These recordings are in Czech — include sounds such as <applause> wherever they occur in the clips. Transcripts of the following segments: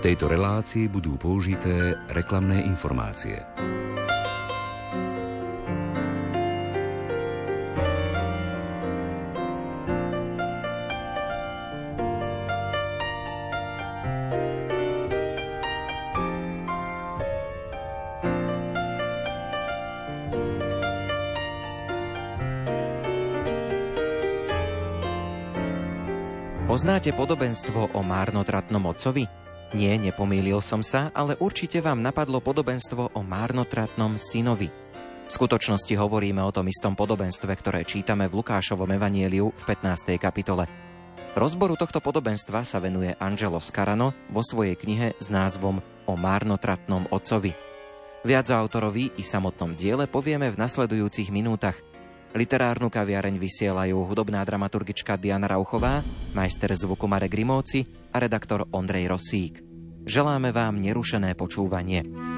tejto relácii budú použité reklamné informácie. Poznáte podobenstvo o márnotratnom otcovi? Nie, nepomýlil som sa, ale určite vám napadlo podobenstvo o márnotratnom synovi. V skutočnosti hovoríme o tom istom podobenstve, ktoré čítame v Lukášovom evanieliu v 15. kapitole. Rozboru tohto podobenstva sa venuje Angelo Scarano vo svojej knihe s názvom O márnotratnom otcovi. Viac o autorovi i samotnom diele povieme v nasledujúcich minútach – Literárnu kaviareň vysielajú hudobná dramaturgička Diana Rauchová, majster zvuku Marek Grimovci a redaktor Ondrej Rosík. Želáme vám nerušené počúvanie.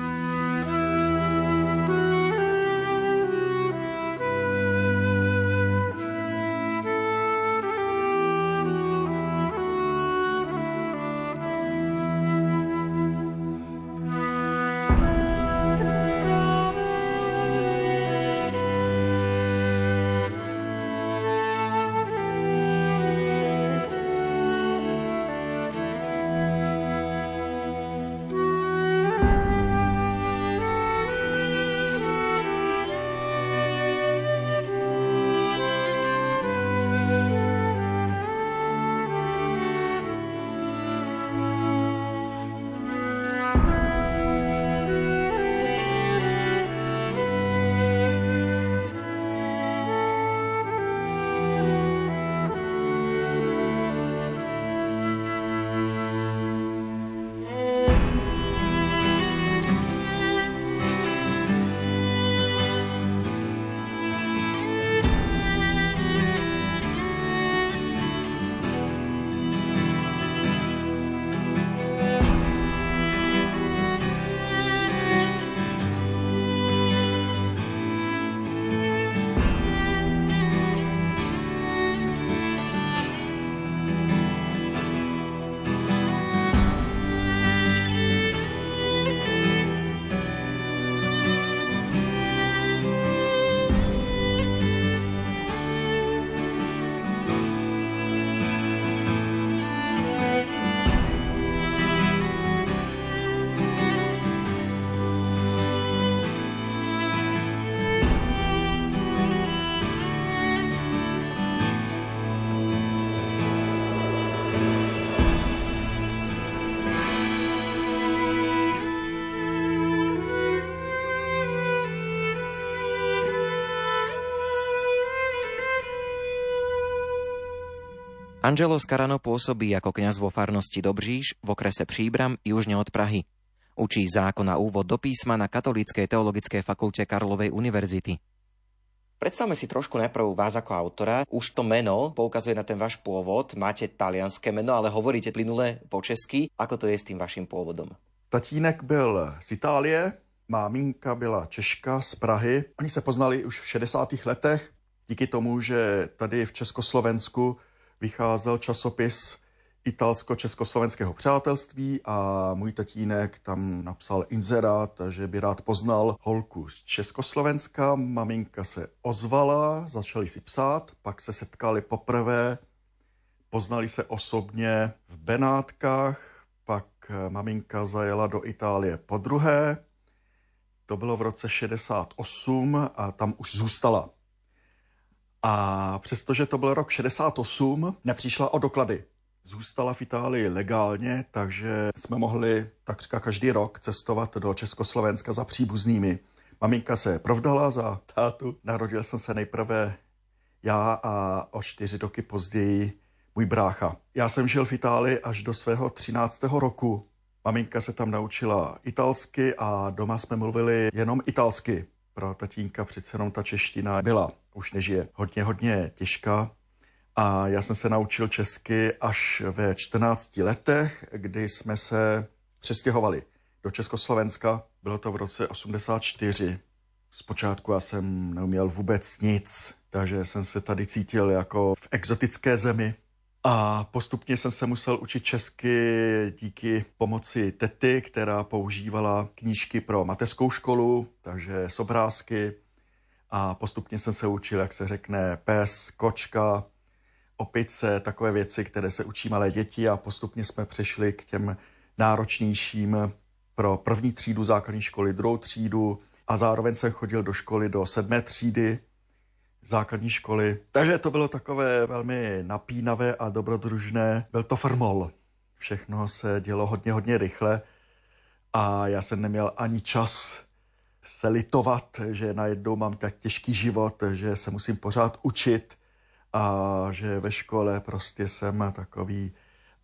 Angelo Scarano pôsobí ako kňaz vo farnosti Dobříž v okrese Příbram južne od Prahy. Učí zákon a úvod do písma na Katolíckej teologickej fakulte Karlovej univerzity. Predstavme si trošku najprv vás ako autora. Už to meno poukazuje na ten váš pôvod. Máte talianské meno, ale hovoríte plynule po česky. Ako to je s tým vaším pôvodom? Tatínek byl z Itálie, máminka byla Češka z Prahy. Oni se poznali už v 60. letech díky tomu, že tady v Československu vycházel časopis italsko-československého přátelství a můj tatínek tam napsal inzerát, že by rád poznal holku z Československa. Maminka se ozvala, začali si psát, pak se setkali poprvé, poznali se osobně v Benátkách, pak maminka zajela do Itálie po druhé, to bylo v roce 68 a tam už zůstala. A přestože to byl rok 68, nepřišla o doklady. Zůstala v Itálii legálně, takže jsme mohli takřka každý rok cestovat do Československa za příbuznými. Maminka se provdala za tátu, narodil jsem se nejprve já a o čtyři roky později můj brácha. Já jsem žil v Itálii až do svého 13. roku. Maminka se tam naučila italsky a doma jsme mluvili jenom italsky. Pro tatínka přece jenom ta čeština byla už nežije, hodně, hodně těžká. A já jsem se naučil česky až ve 14 letech, kdy jsme se přestěhovali do Československa. Bylo to v roce 84. Zpočátku já jsem neuměl vůbec nic, takže jsem se tady cítil jako v exotické zemi. A postupně jsem se musel učit česky díky pomoci tety, která používala knížky pro mateřskou školu, takže s obrázky. A postupně jsem se učil, jak se řekne, pes, kočka, opice, takové věci, které se učí malé děti. A postupně jsme přešli k těm náročnějším pro první třídu základní školy, druhou třídu. A zároveň jsem chodil do školy do sedmé třídy základní školy. Takže to bylo takové velmi napínavé a dobrodružné. Byl to farmol. Všechno se dělo hodně, hodně rychle a já jsem neměl ani čas se litovat, že najednou mám tak těžký život, že se musím pořád učit a že ve škole prostě jsem takový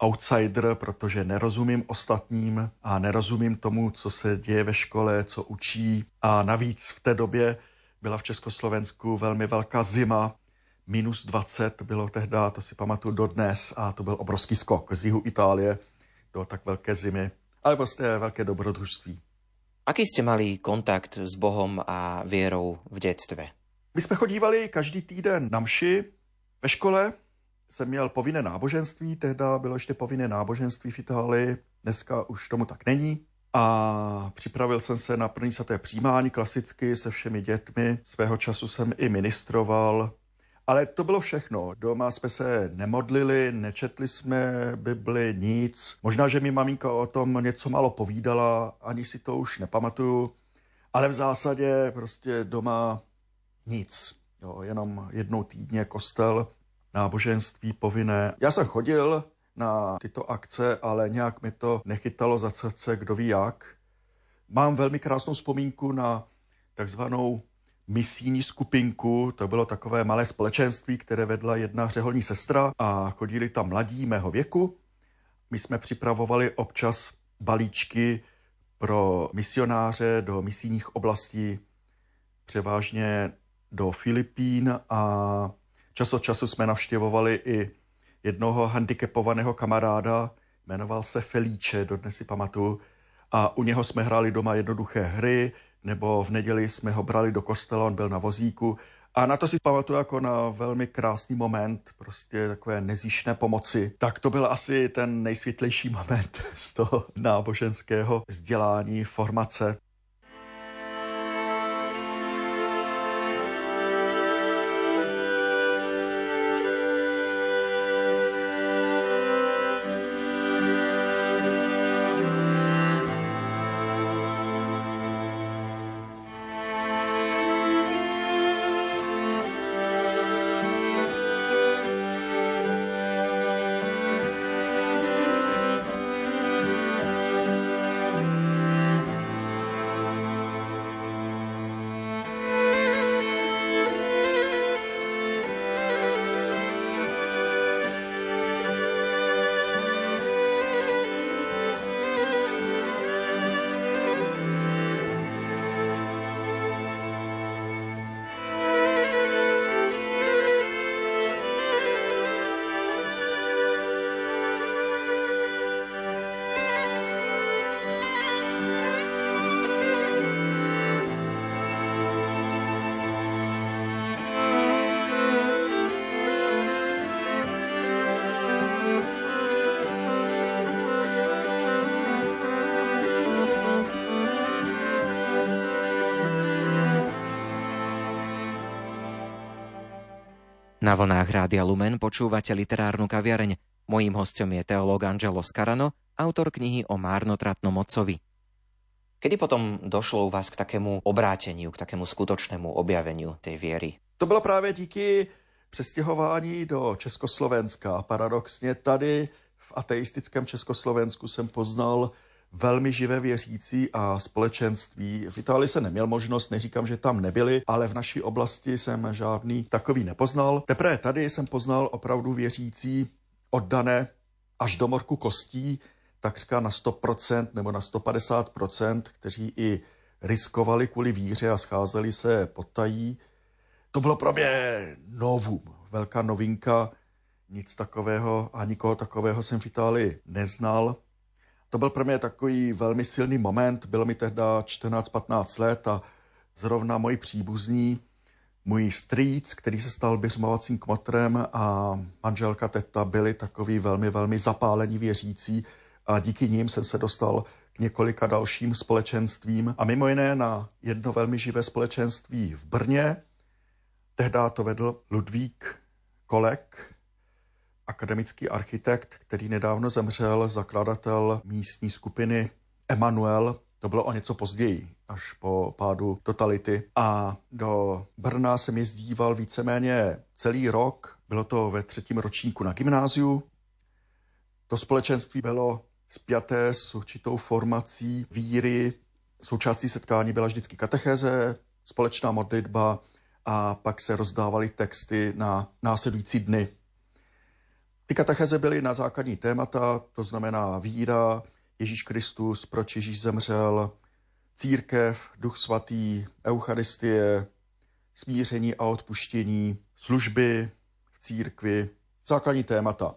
outsider, protože nerozumím ostatním a nerozumím tomu, co se děje ve škole, co učí. A navíc v té době byla v Československu velmi velká zima, minus 20 bylo tehdy, to si pamatuju dodnes, a to byl obrovský skok z jihu Itálie do tak velké zimy, ale prostě velké dobrodružství. Aký jste mali kontakt s Bohom a věrou v dětstve? My jsme chodívali každý týden na mši ve škole, jsem měl povinné náboženství, tehda bylo ještě povinné náboženství v Itálii, dneska už tomu tak není. A připravil jsem se na první svaté přijímání klasicky se všemi dětmi. Svého času jsem i ministroval. Ale to bylo všechno. Doma jsme se nemodlili, nečetli jsme Bibli, nic. Možná, že mi maminka o tom něco málo povídala, ani si to už nepamatuju. Ale v zásadě prostě doma nic. Jo, jenom jednou týdně kostel náboženství povinné. Já jsem chodil na tyto akce, ale nějak mi to nechytalo za srdce, kdo ví jak. Mám velmi krásnou vzpomínku na takzvanou misijní skupinku, to bylo takové malé společenství, které vedla jedna řeholní sestra a chodili tam mladí mého věku. My jsme připravovali občas balíčky pro misionáře do misijních oblastí, převážně do Filipín a Čas od času jsme navštěvovali i jednoho handicapovaného kamaráda, jmenoval se Felíče, dodnes si pamatuju, a u něho jsme hráli doma jednoduché hry, nebo v neděli jsme ho brali do kostela, on byl na vozíku a na to si pamatuju jako na velmi krásný moment, prostě takové nezjištné pomoci. Tak to byl asi ten nejsvětlejší <laughs> moment z toho náboženského vzdělání, formace. Na vlnách Rádia Lumen počúvate literárnu kaviareň. Mojím hostom je teológ Angelo Scarano, autor knihy o márnotratnom otcovi. Kedy potom došlo u vás k takému obráteniu, k takému skutočnému objaveniu tej viery? To bylo právě díky přestěhování do Československa. Paradoxně tady v ateistickém Československu jsem poznal velmi živé věřící a společenství. V Itálii jsem neměl možnost, neříkám, že tam nebyli, ale v naší oblasti jsem žádný takový nepoznal. Teprve tady jsem poznal opravdu věřící oddané až do morku kostí, takřka na 100% nebo na 150%, kteří i riskovali kvůli víře a scházeli se potají. To bylo pro mě novum, velká novinka, nic takového a nikoho takového jsem v Itálii neznal. To byl pro mě takový velmi silný moment. Bylo mi tehda 14-15 let a zrovna moji příbuzní Můj strýc, který se stal běžmovacím kmotrem a manželka teta byli takový velmi, velmi zapálení věřící a díky nim jsem se dostal k několika dalším společenstvím a mimo jiné na jedno velmi živé společenství v Brně. Tehdy to vedl Ludvík Kolek, akademický architekt, který nedávno zemřel, zakladatel místní skupiny Emanuel, to bylo o něco později, až po pádu totality. A do Brna jsem jezdíval víceméně celý rok. Bylo to ve třetím ročníku na gymnáziu. To společenství bylo spjaté s určitou formací víry. Součástí setkání byla vždycky katechéze, společná modlitba a pak se rozdávaly texty na následující dny. Ty katecheze byly na základní témata, to znamená víra, Ježíš Kristus, proč Ježíš zemřel, církev, duch svatý, eucharistie, smíření a odpuštění, služby v církvi, základní témata.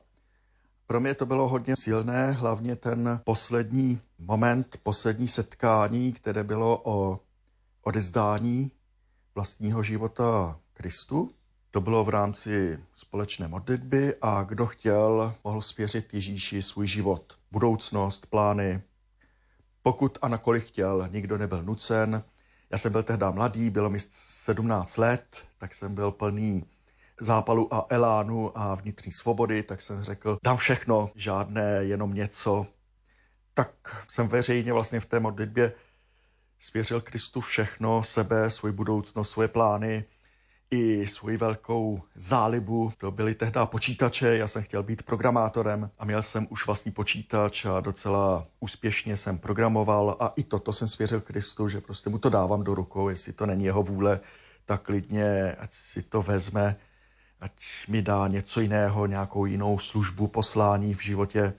Pro mě to bylo hodně silné, hlavně ten poslední moment, poslední setkání, které bylo o odezdání vlastního života Kristu. To bylo v rámci společné modlitby a kdo chtěl, mohl svěřit Ježíši svůj život, budoucnost, plány. Pokud a nakolik chtěl, nikdo nebyl nucen. Já jsem byl tehdy mladý, bylo mi 17 let, tak jsem byl plný zápalu a elánu a vnitřní svobody, tak jsem řekl, dám všechno, žádné, jenom něco. Tak jsem veřejně vlastně v té modlitbě svěřil Kristu všechno, sebe, svou budoucnost, svoje plány, i svoji velkou zálibu. To byly tehdy počítače, já jsem chtěl být programátorem a měl jsem už vlastní počítač a docela úspěšně jsem programoval a i toto jsem svěřil Kristu, že prostě mu to dávám do rukou, jestli to není jeho vůle, tak klidně, ať si to vezme, ať mi dá něco jiného, nějakou jinou službu, poslání v životě.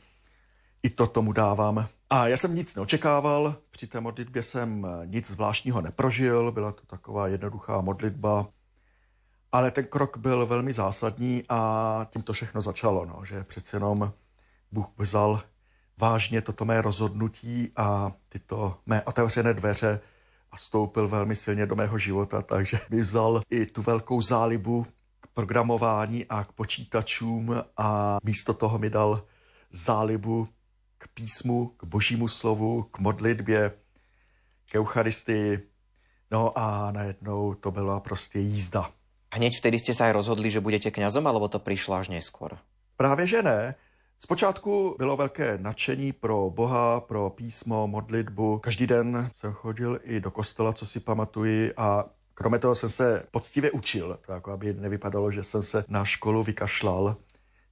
I to tomu dávám. A já jsem nic neočekával, při té modlitbě jsem nic zvláštního neprožil, byla to taková jednoduchá modlitba, ale ten krok byl velmi zásadní a tím to všechno začalo, no, že přece jenom Bůh vzal vážně toto mé rozhodnutí a tyto mé otevřené dveře a stoupil velmi silně do mého života, takže mi vzal i tu velkou zálibu k programování a k počítačům a místo toho mi dal zálibu k písmu, k božímu slovu, k modlitbě, k Eucharistii. No a najednou to byla prostě jízda. Hneď vtedy ste sa aj rozhodli, že budete kňazom, alebo to prišlo až neskôr? Právě že ne. Zpočátku bylo velké nadšení pro Boha, pro písmo, modlitbu. Každý den jsem chodil i do kostela, co si pamatuji a kromě toho jsem se poctivě učil, tak aby nevypadalo, že jsem se na školu vykašlal.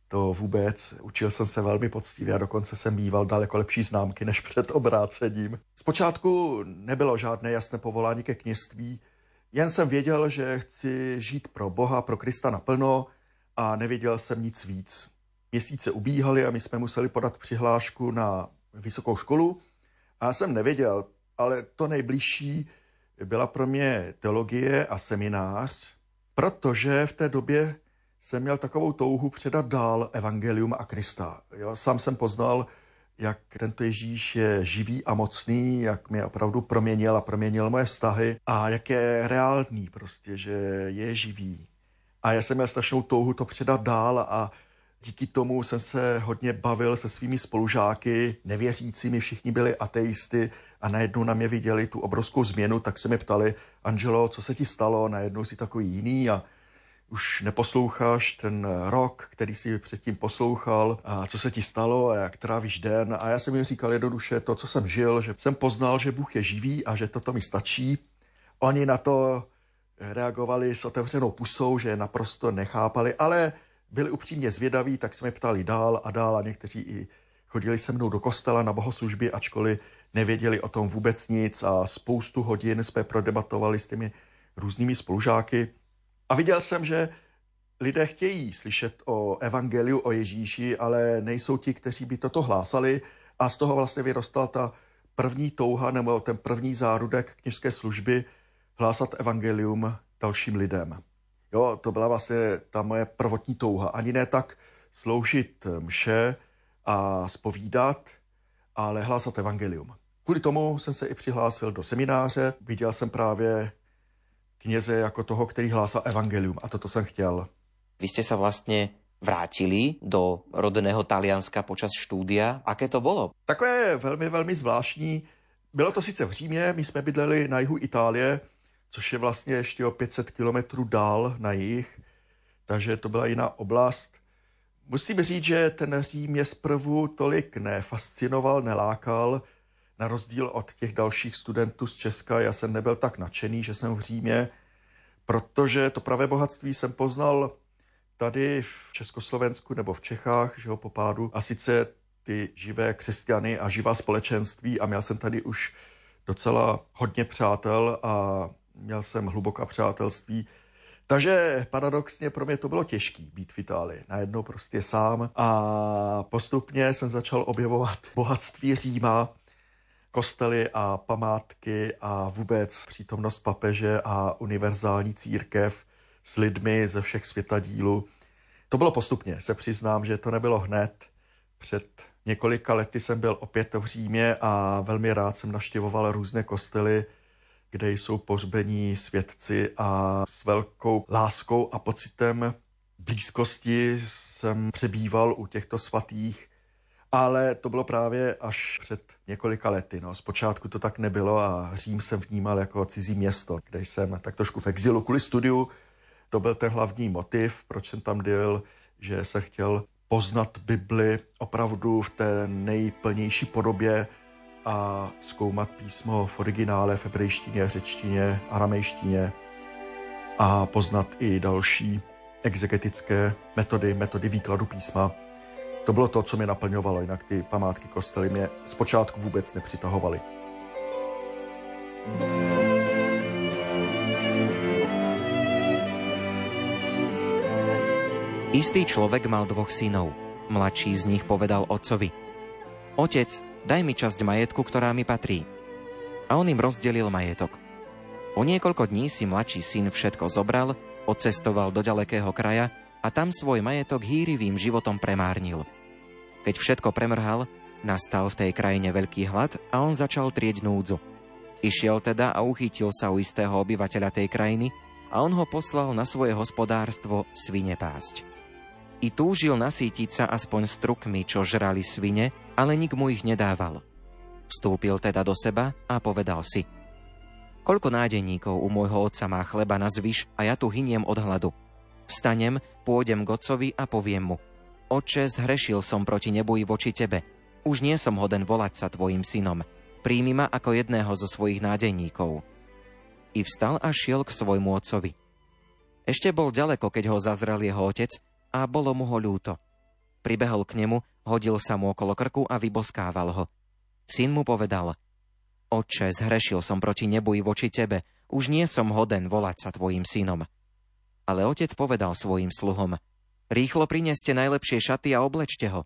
To vůbec. Učil jsem se velmi poctivě a dokonce jsem mýval daleko lepší známky než před obrácením. Zpočátku nebylo žádné jasné povolání ke kněství, jen jsem věděl, že chci žít pro Boha, pro Krista naplno a nevěděl jsem nic víc. Měsíce ubíhaly a my jsme museli podat přihlášku na vysokou školu a já jsem nevěděl, ale to nejbližší byla pro mě teologie a seminář, protože v té době jsem měl takovou touhu předat dál evangelium a Krista. Jo, sám jsem poznal, jak tento Ježíš je živý a mocný, jak mě opravdu proměnil a proměnil moje vztahy a jak je reálný prostě, že je živý. A já jsem měl strašnou touhu to předat dál a díky tomu jsem se hodně bavil se svými spolužáky, nevěřícími, všichni byli ateisty a najednou na mě viděli tu obrovskou změnu, tak se mi ptali, Angelo, co se ti stalo, najednou si takový jiný a už neposloucháš ten rok, který si předtím poslouchal a co se ti stalo a jak trávíš den. A já jsem jim říkal jednoduše to, co jsem žil, že jsem poznal, že Bůh je živý a že toto mi stačí. Oni na to reagovali s otevřenou pusou, že naprosto nechápali, ale byli upřímně zvědaví, tak jsme ptali dál a dál a někteří i chodili se mnou do kostela na bohoslužby, ačkoliv nevěděli o tom vůbec nic a spoustu hodin jsme prodebatovali s těmi různými spolužáky. A viděl jsem, že lidé chtějí slyšet o evangeliu, o Ježíši, ale nejsou ti, kteří by toto hlásali a z toho vlastně vyrostla ta první touha nebo ten první zárudek kněžské služby hlásat evangelium dalším lidem. Jo, to byla vlastně ta moje prvotní touha. Ani ne tak sloužit mše a spovídat, ale hlásat evangelium. Kvůli tomu jsem se i přihlásil do semináře. Viděl jsem právě kněze jako toho, který hlásal evangelium. A toto jsem chtěl. Vy ste sa vlastne vrátili do rodného Talianska počas štúdia. Aké to bylo? Takové velmi, velmi zvláštní. Bylo to sice v Římě, my jsme bydleli na jihu Itálie, což je vlastně ještě o 500 kilometrů dál na jih, takže to byla jiná oblast. Musím říct, že ten Řím mě zprvu tolik nefascinoval, nelákal, na rozdíl od těch dalších studentů z Česka, já jsem nebyl tak nadšený, že jsem v Římě, protože to pravé bohatství jsem poznal tady v Československu nebo v Čechách, že ho po pádu, a sice ty živé křesťany a živá společenství a měl jsem tady už docela hodně přátel a měl jsem hluboká přátelství. Takže paradoxně pro mě to bylo těžké být v Itálii. Najednou prostě sám a postupně jsem začal objevovat bohatství Říma, kostely a památky a vůbec přítomnost papeže a univerzální církev s lidmi ze všech světadílů. To bylo postupně, se přiznám, že to nebylo hned. Před několika lety jsem byl opět v Římě a velmi rád jsem naštěvoval různé kostely, kde jsou pořbení svědci a s velkou láskou a pocitem blízkosti jsem přebýval u těchto svatých, ale to bylo právě až před několika lety. No. Zpočátku to tak nebylo a Řím jsem vnímal jako cizí město, kde jsem tak trošku v exilu kvůli studiu. To byl ten hlavní motiv, proč jsem tam byl, že se chtěl poznat Bibli opravdu v té nejplnější podobě a zkoumat písmo v originále, v hebrejštině, řečtině, aramejštině a poznat i další exegetické metody, metody výkladu písma. To bylo to, co mě naplňovalo, jinak ty památky kostely mě zpočátku vůbec nepřitahovaly. Istý človek mal dvoch synov. Mladší z nich povedal otcovi. Otec, daj mi časť majetku, ktorá mi patrí. A on im rozdelil majetok. O niekoľko dní si mladší syn všetko zobral, odcestoval do ďalekého kraja a tam svoj majetok hýrivým životom premárnil. Keď všetko premrhal, nastal v tej krajine veľký hlad a on začal trieť núdzu. Išiel teda a uchytil sa u istého obyvateľa tej krajiny a on ho poslal na svoje hospodárstvo svine pásť. I túžil nasítiť sa aspoň strukmi, čo žrali svine, ale nik mu ich nedával. Vstúpil teda do seba a povedal si Koľko nádeníkov u môjho otca má chleba na zvyš a ja tu hyniem od hladu. Vstanem, pôjdem k otcovi a poviem mu Oče, zhrešil som proti nebu i voči tebe. Už nie som hoden volať sa tvojim synom. Príjmi ma ako jedného zo svojich nádeníkov. I vstal a šiel k svojmu otcovi. Ešte bol ďaleko, keď ho zazrel jeho otec a bolo mu ho ľúto. Pribehol k nemu, hodil sa mu okolo krku a vyboskával ho. Syn mu povedal, Oče, zhrešil som proti nebu i voči tebe, už nie som hoden volať sa tvojim synom. Ale otec povedal svojim sluhom, rýchlo prineste najlepšie šaty a oblečte ho.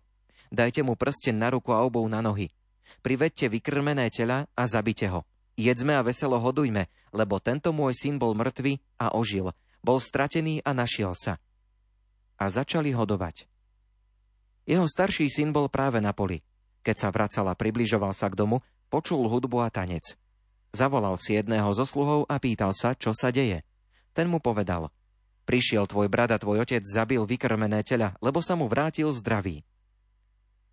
Dajte mu prsten na ruku a obou na nohy. Privedte vykrmené tela a zabite ho. Jedzme a veselo hodujme, lebo tento môj syn bol mŕtvy a ožil. Bol stratený a našiel sa a začali hodovať. Jeho starší syn bol práve na poli. Keď sa vracal a približoval sa k domu, počul hudbu a tanec. Zavolal si jedného zo sluhov a pýtal sa, čo sa deje. Ten mu povedal, prišiel tvoj brat a tvoj otec zabil vykrmené tela, lebo sa mu vrátil zdravý.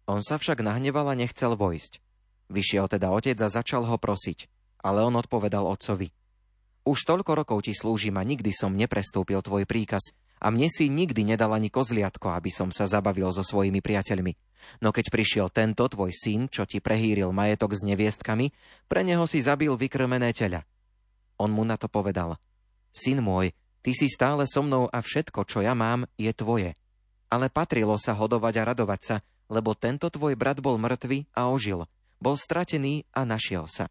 On sa však nahneval a nechcel vojsť. Vyšiel teda otec a začal ho prosiť, ale on odpovedal otcovi. Už toľko rokov ti slúžim a nikdy som neprestúpil tvoj príkaz, a mne si nikdy nedal ani kozliatko, aby som sa zabavil so svojimi priateľmi. No keď prišiel tento tvoj syn, čo ti prehýril majetok s neviestkami, pre neho si zabil vykrmené teľa. On mu na to povedal, syn môj, ty si stále so mnou a všetko, čo ja mám, je tvoje. Ale patrilo sa hodovať a radovať sa, lebo tento tvoj brat bol mŕtvy a ožil, bol stratený a našiel sa.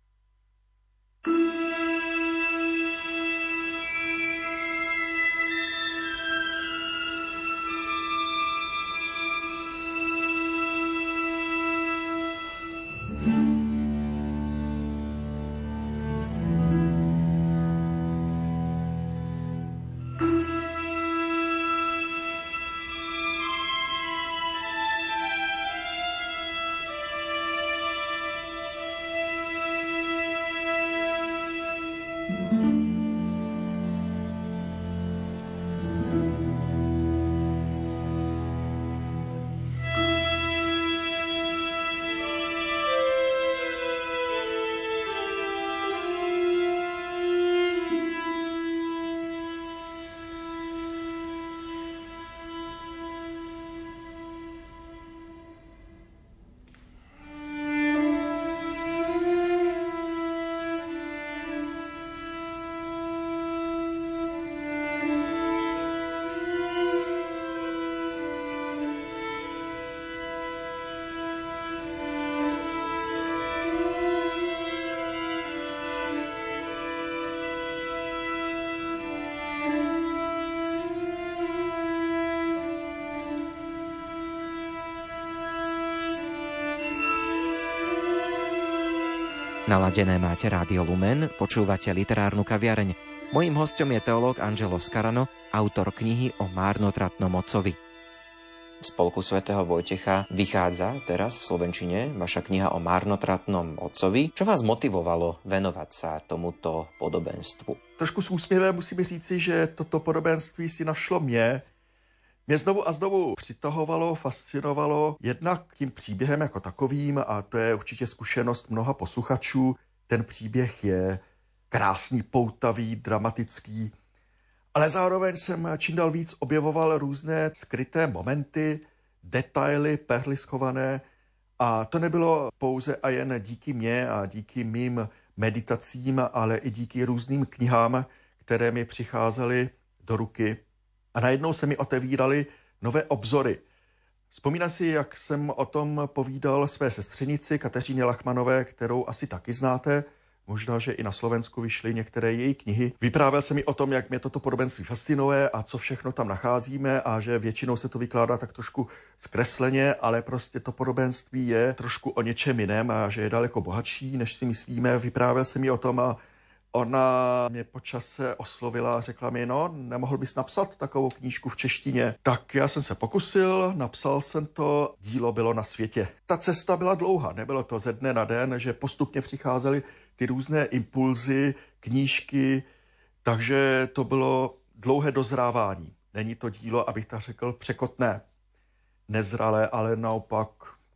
Naladené máte Rádio Lumen, počúvate literárnu kaviareň. Mojím hostom je teológ Angelo Scarano, autor knihy o márnotratnom ocovi. V spolku svätého Vojtecha vychádza teraz v Slovenčine vaša kniha o márnotratnom otcovi. Čo vás motivovalo venovať sa tomuto podobenstvu? Trošku s úsměvem musím říci, že toto podobenství si našlo mě. Mě znovu a znovu přitahovalo, fascinovalo jednak tím příběhem jako takovým a to je určitě zkušenost mnoha posluchačů. Ten příběh je krásný, poutavý, dramatický, ale zároveň jsem čím dál víc objevoval různé skryté momenty, detaily, perly schované a to nebylo pouze a jen díky mně a díky mým meditacím, ale i díky různým knihám, které mi přicházely do ruky a najednou se mi otevíraly nové obzory. Vzpomínám si, jak jsem o tom povídal své sestřenici Kateřině Lachmanové, kterou asi taky znáte. Možná, že i na Slovensku vyšly některé její knihy. Vyprávěl se mi o tom, jak mě toto podobenství fascinuje a co všechno tam nacházíme a že většinou se to vykládá tak trošku zkresleně, ale prostě to podobenství je trošku o něčem jiném a že je daleko bohatší, než si myslíme. Vyprávěl se mi o tom a Ona mě po čase oslovila a řekla mi, no, nemohl bys napsat takovou knížku v češtině. Tak já jsem se pokusil, napsal jsem to, dílo bylo na světě. Ta cesta byla dlouhá, nebylo to ze dne na den, že postupně přicházely ty různé impulzy, knížky, takže to bylo dlouhé dozrávání. Není to dílo, abych tak řekl, překotné, nezralé, ale naopak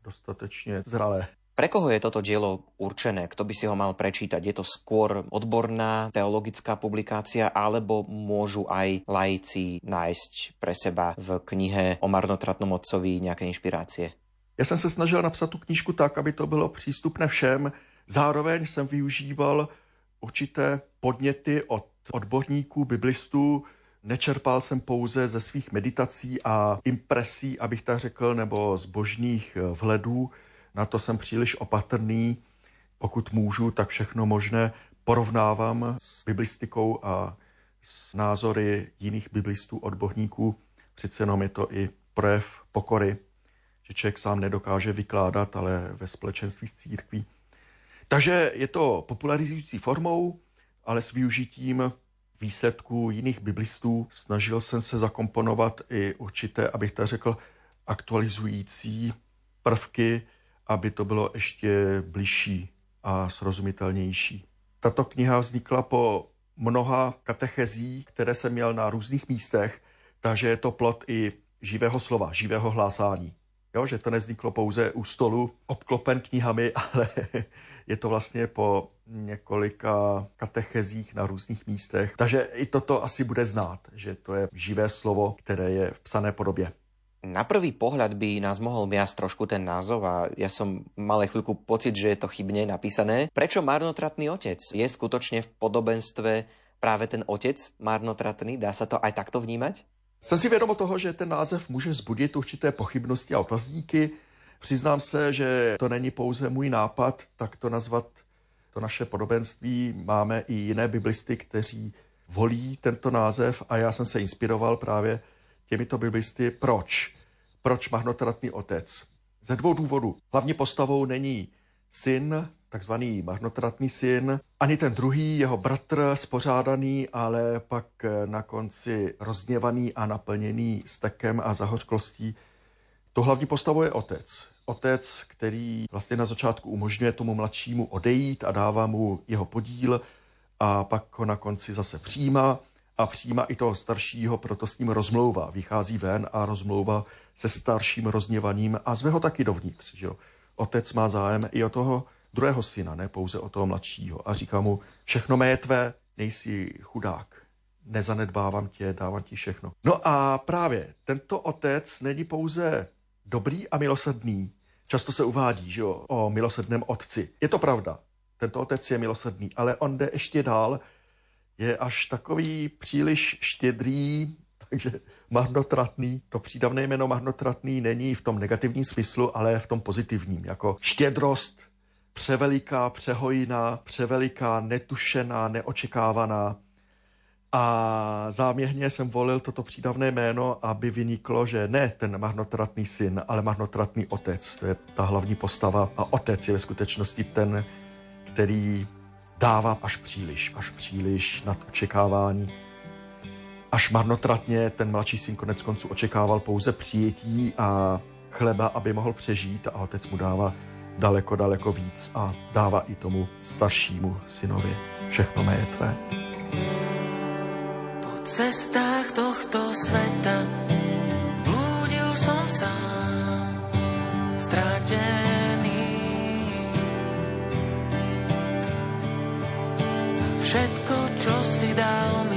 dostatečně zralé. Pre koho je toto dielo určené? Kto by si ho mal prečítať? Je to skôr odborná teologická publikácia, alebo môžu aj laici nájsť pre seba v knihe o marnotratnom otcovi nejaké inšpirácie? Já jsem se snažil napsat tu knížku tak, aby to bylo přístupné všem. Zároveň jsem využíval určité podněty od odborníků, biblistů. Nečerpal jsem pouze ze svých meditací a impresí, abych tak řekl, nebo zbožných vhledů, na to jsem příliš opatrný. Pokud můžu, tak všechno možné porovnávám s biblistikou a s názory jiných biblistů, odborníků. Přece jenom je to i projev pokory, že člověk sám nedokáže vykládat, ale ve společenství s církví. Takže je to popularizující formou, ale s využitím výsledků jiných biblistů. Snažil jsem se zakomponovat i určité, abych tak řekl, aktualizující prvky aby to bylo ještě bližší a srozumitelnější. Tato kniha vznikla po mnoha katechezí, které jsem měl na různých místech, takže je to plot i živého slova, živého hlásání. Jo, že to nezniklo pouze u stolu obklopen knihami, <laughs> ale je to vlastně po několika katechezích na různých místech. Takže i toto asi bude znát, že to je živé slovo, které je v psané podobě. Na prvý pohľad by nás mohol viac trošku ten názov a ja som mal chvíľku pocit, že je to chybne napísané. Prečo marnotratný otec? Je skutočne v podobenstve práve ten otec marnotratný? Dá sa to aj takto vnímať? Jsem si vědom toho, že ten název může zbudit určité pochybnosti a otazníky. Přiznám se, že to není pouze můj nápad, tak to nazvat to naše podobenství. Máme i jiné biblisty, kteří volí tento název a já jsem se inspiroval právě těmito biblisty. Proč? Proč marnotratný otec? Ze dvou důvodů. Hlavní postavou není syn, takzvaný marnotratný syn, ani ten druhý, jeho bratr, spořádaný, ale pak na konci rozněvaný a naplněný stekem a zahořklostí. To hlavní postavou je otec. Otec, který vlastně na začátku umožňuje tomu mladšímu odejít a dává mu jeho podíl a pak ho na konci zase přijímá a přijímá i toho staršího, proto s ním rozmlouvá. Vychází ven a rozmlouvá se starším rozněvaným a zve ho taky dovnitř. Že jo? Otec má zájem i o toho druhého syna, ne pouze o toho mladšího. A říká mu, všechno mé je tvé, nejsi chudák, nezanedbávám tě, dávám ti všechno. No a právě tento otec není pouze dobrý a milosrdný. Často se uvádí, že jo, o milosrdném otci. Je to pravda, tento otec je milosrdný, ale on jde ještě dál je až takový příliš štědrý, <laughs> takže marnotratný. To přídavné jméno marnotratný není v tom negativním smyslu, ale v tom pozitivním, jako štědrost, převeliká, přehojná, převeliká, netušená, neočekávaná. A záměrně jsem volil toto přídavné jméno, aby vyniklo, že ne ten marnotratný syn, ale marnotratný otec. To je ta hlavní postava a otec je ve skutečnosti ten, který dává až příliš, až příliš nad očekávání. Až marnotratně ten mladší syn konec konců očekával pouze přijetí a chleba, aby mohl přežít a otec mu dává daleko, daleko víc a dává i tomu staršímu synovi všechno mé tvé. Po cestách tohto sveta blúdil som sám, stratený. Všetko, čo si dal mi,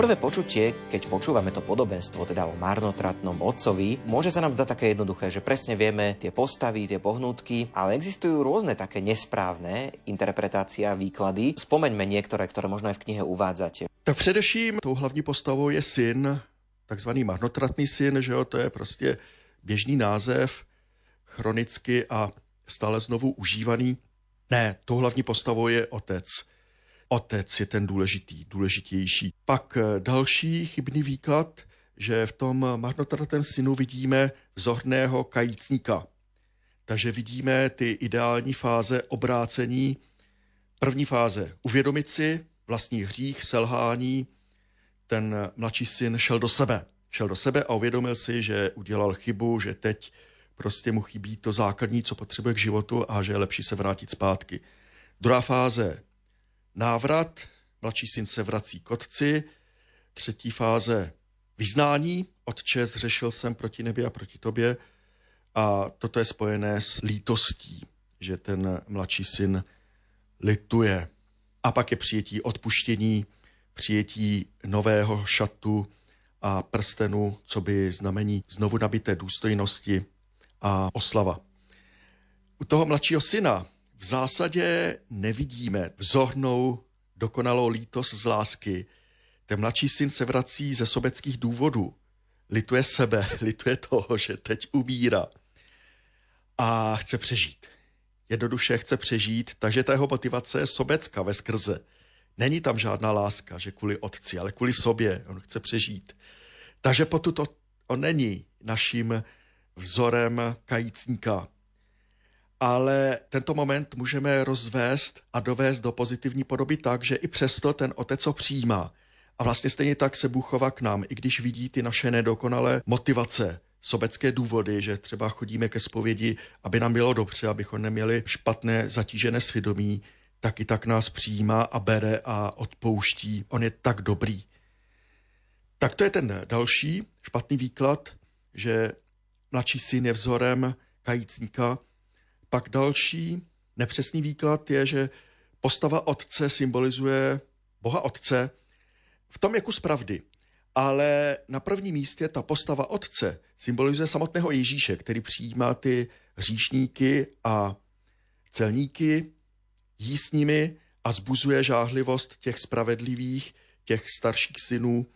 prvé počutie, keď počúvame to podobenstvo, teda o marnotratnom otcovi, môže sa nám zdať také jednoduché, že presne vieme tie postavy, tie pohnutky, ale existujú rôzne také nesprávne interpretácie a výklady. Spomeňme niektoré, ktoré možno aj v knihe uvádzate. Tak především tou hlavní postavou je syn, takzvaný marnotratný syn, že jo, to je prostě běžný název, chronicky a stále znovu užívaný. Ne, tou hlavní postavou je otec. Otec je ten důležitý, důležitější. Pak eh, další chybný výklad, že v tom marnotratném synu vidíme vzorného kajícníka. Takže vidíme ty ideální fáze obrácení. První fáze uvědomit si vlastní hřích, selhání. Ten mladší syn šel do sebe. Šel do sebe a uvědomil si, že udělal chybu, že teď prostě mu chybí to základní, co potřebuje k životu a že je lepší se vrátit zpátky. Druhá fáze návrat, mladší syn se vrací k otci. Třetí fáze vyznání, otče, zřešil jsem proti nebi a proti tobě. A toto je spojené s lítostí, že ten mladší syn lituje. A pak je přijetí odpuštění, přijetí nového šatu a prstenu, co by znamení znovu nabité důstojnosti a oslava. U toho mladšího syna v zásadě nevidíme vzornou dokonalou lítost z lásky. Ten mladší syn se vrací ze sobeckých důvodů. Lituje sebe, <laughs> lituje toho, že teď umírá a chce přežít. Jednoduše chce přežít, takže ta jeho motivace je sobecká ve skrze. Není tam žádná láska, že kvůli otci, ale kvůli sobě. On chce přežít. Takže potud on není naším vzorem kajícníka. Ale tento moment můžeme rozvést a dovést do pozitivní podoby tak, že i přesto ten otec ho přijímá. A vlastně stejně tak se Bůh chová k nám, i když vidí ty naše nedokonalé motivace, sobecké důvody, že třeba chodíme ke zpovědi, aby nám bylo dobře, abychom neměli špatné zatížené svědomí, tak i tak nás přijímá a bere a odpouští. On je tak dobrý. Tak to je ten další špatný výklad, že mladší syn je vzorem kajícníka. Pak další nepřesný výklad je, že postava otce symbolizuje Boha otce. V tom je kus pravdy. Ale na prvním místě ta postava otce symbolizuje samotného Ježíše, který přijímá ty hříšníky a celníky, jí s nimi a zbuzuje žáhlivost těch spravedlivých, těch starších synů,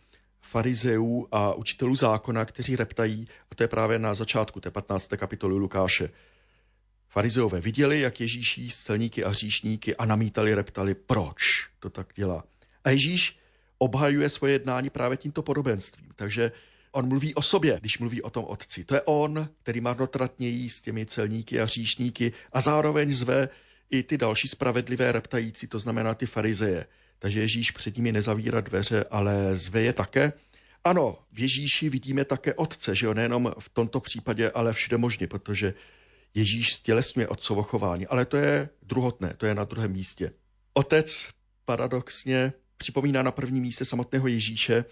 farizeů a učitelů zákona, kteří reptají, a to je právě na začátku té 15. kapitoly Lukáše. Farizeové viděli, jak Ježíš jí celníky a hříšníky a namítali, reptali, proč to tak dělá. A Ježíš obhajuje svoje jednání právě tímto podobenstvím. Takže on mluví o sobě, když mluví o tom otci. To je on, který marnotratně jí s těmi celníky a hříšníky a zároveň zve i ty další spravedlivé reptající, to znamená ty farizeje. Takže Ježíš před nimi nezavírá dveře, ale zve je také. Ano, v Ježíši vidíme také otce, že jo, nejenom v tomto případě, ale všude možně, protože Ježíš stělesňuje otcovo chování, ale to je druhotné, to je na druhém místě. Otec paradoxně připomíná na prvním místě samotného Ježíše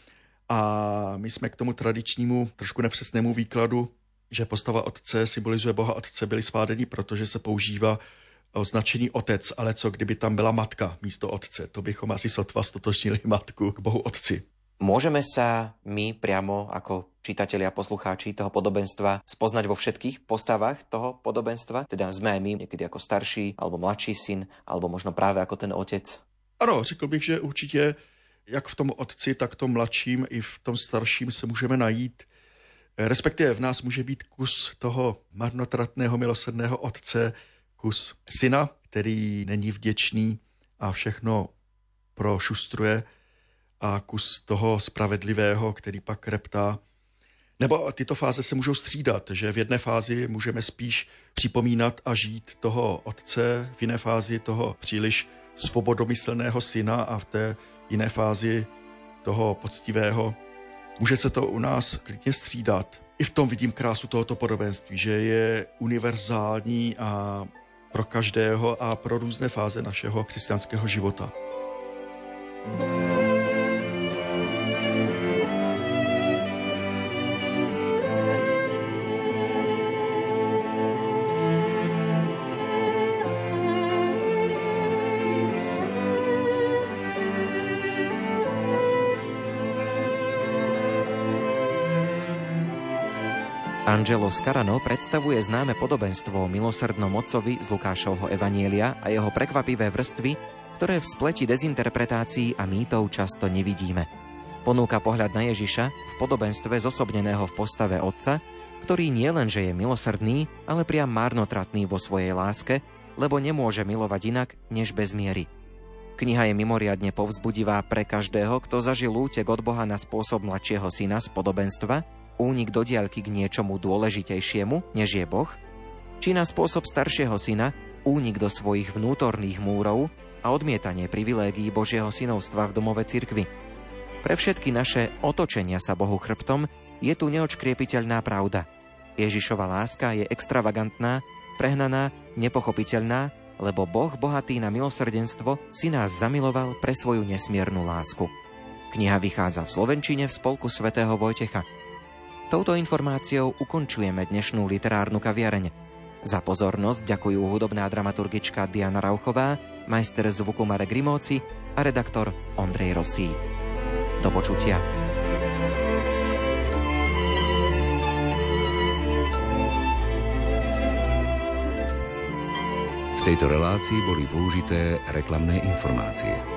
a my jsme k tomu tradičnímu, trošku nepřesnému výkladu, že postava otce symbolizuje Boha otce, byli svádeni, protože se používá označení otec, ale co kdyby tam byla matka místo otce? To bychom asi sotva stotočnili matku k Bohu otci. Môžeme sa my priamo ako čitatelia a poslucháči toho podobenstva spoznať vo všetkých postavách toho podobenstva? Teda sme aj my niekedy ako starší alebo mladší syn, alebo možno práve ako ten otec? Ano, řekl bych, že určitě jak v tom otci, tak v tom mladším i v tom starším se můžeme najít. Respektive v nás může být kus toho marnotratného milosrdného otce, kus syna, který není vděčný a všechno prošustruje a kus toho spravedlivého, který pak reptá. Nebo tyto fáze se můžou střídat, že v jedné fázi můžeme spíš připomínat a žít toho otce, v jiné fázi toho příliš svobodomyslného syna a v té jiné fázi toho poctivého. Může se to u nás klidně střídat. I v tom vidím krásu tohoto podobenství, že je univerzální a pro každého a pro různé fáze našeho křesťanského života. Angelo Scarano predstavuje známe podobenstvo o milosrdnom otcovi z Lukášovho Evanielia a jeho prekvapivé vrstvy, ktoré v spleti dezinterpretácií a mýtov často nevidíme. Ponúka pohľad na Ježiša v podobenstve zosobneného v postave otca, ktorý nielenže je milosrdný, ale priam marnotratný vo svojej láske, lebo nemôže milovať inak než bez miery. Kniha je mimoriadne povzbudivá pre každého, kto zažil útek od Boha na spôsob mladšieho syna z podobenstva, únik do diaľky k niečomu dôležitejšiemu, než je Boh, či na spôsob staršieho syna, únik do svojich vnútorných múrov a odmietanie privilégií Božieho synovstva v domove cirkvi. Pre všetky naše otočenia sa Bohu chrbtom je tu neočkriepiteľná pravda. Ježišova láska je extravagantná, prehnaná, nepochopiteľná, lebo Boh, bohatý na milosrdenstvo, si nás zamiloval pre svoju nesmiernu lásku. Kniha vychádza v Slovenčine v spolku svätého Vojtecha. Touto informáciou ukončujeme dnešnú literárnu kaviareň. Za pozornosť ďakujú hudobná dramaturgička Diana Rauchová, majster zvuku Marek Rimóci a redaktor Ondrej Rosík. Do počutia. V tejto relácii boli použité reklamné informácie.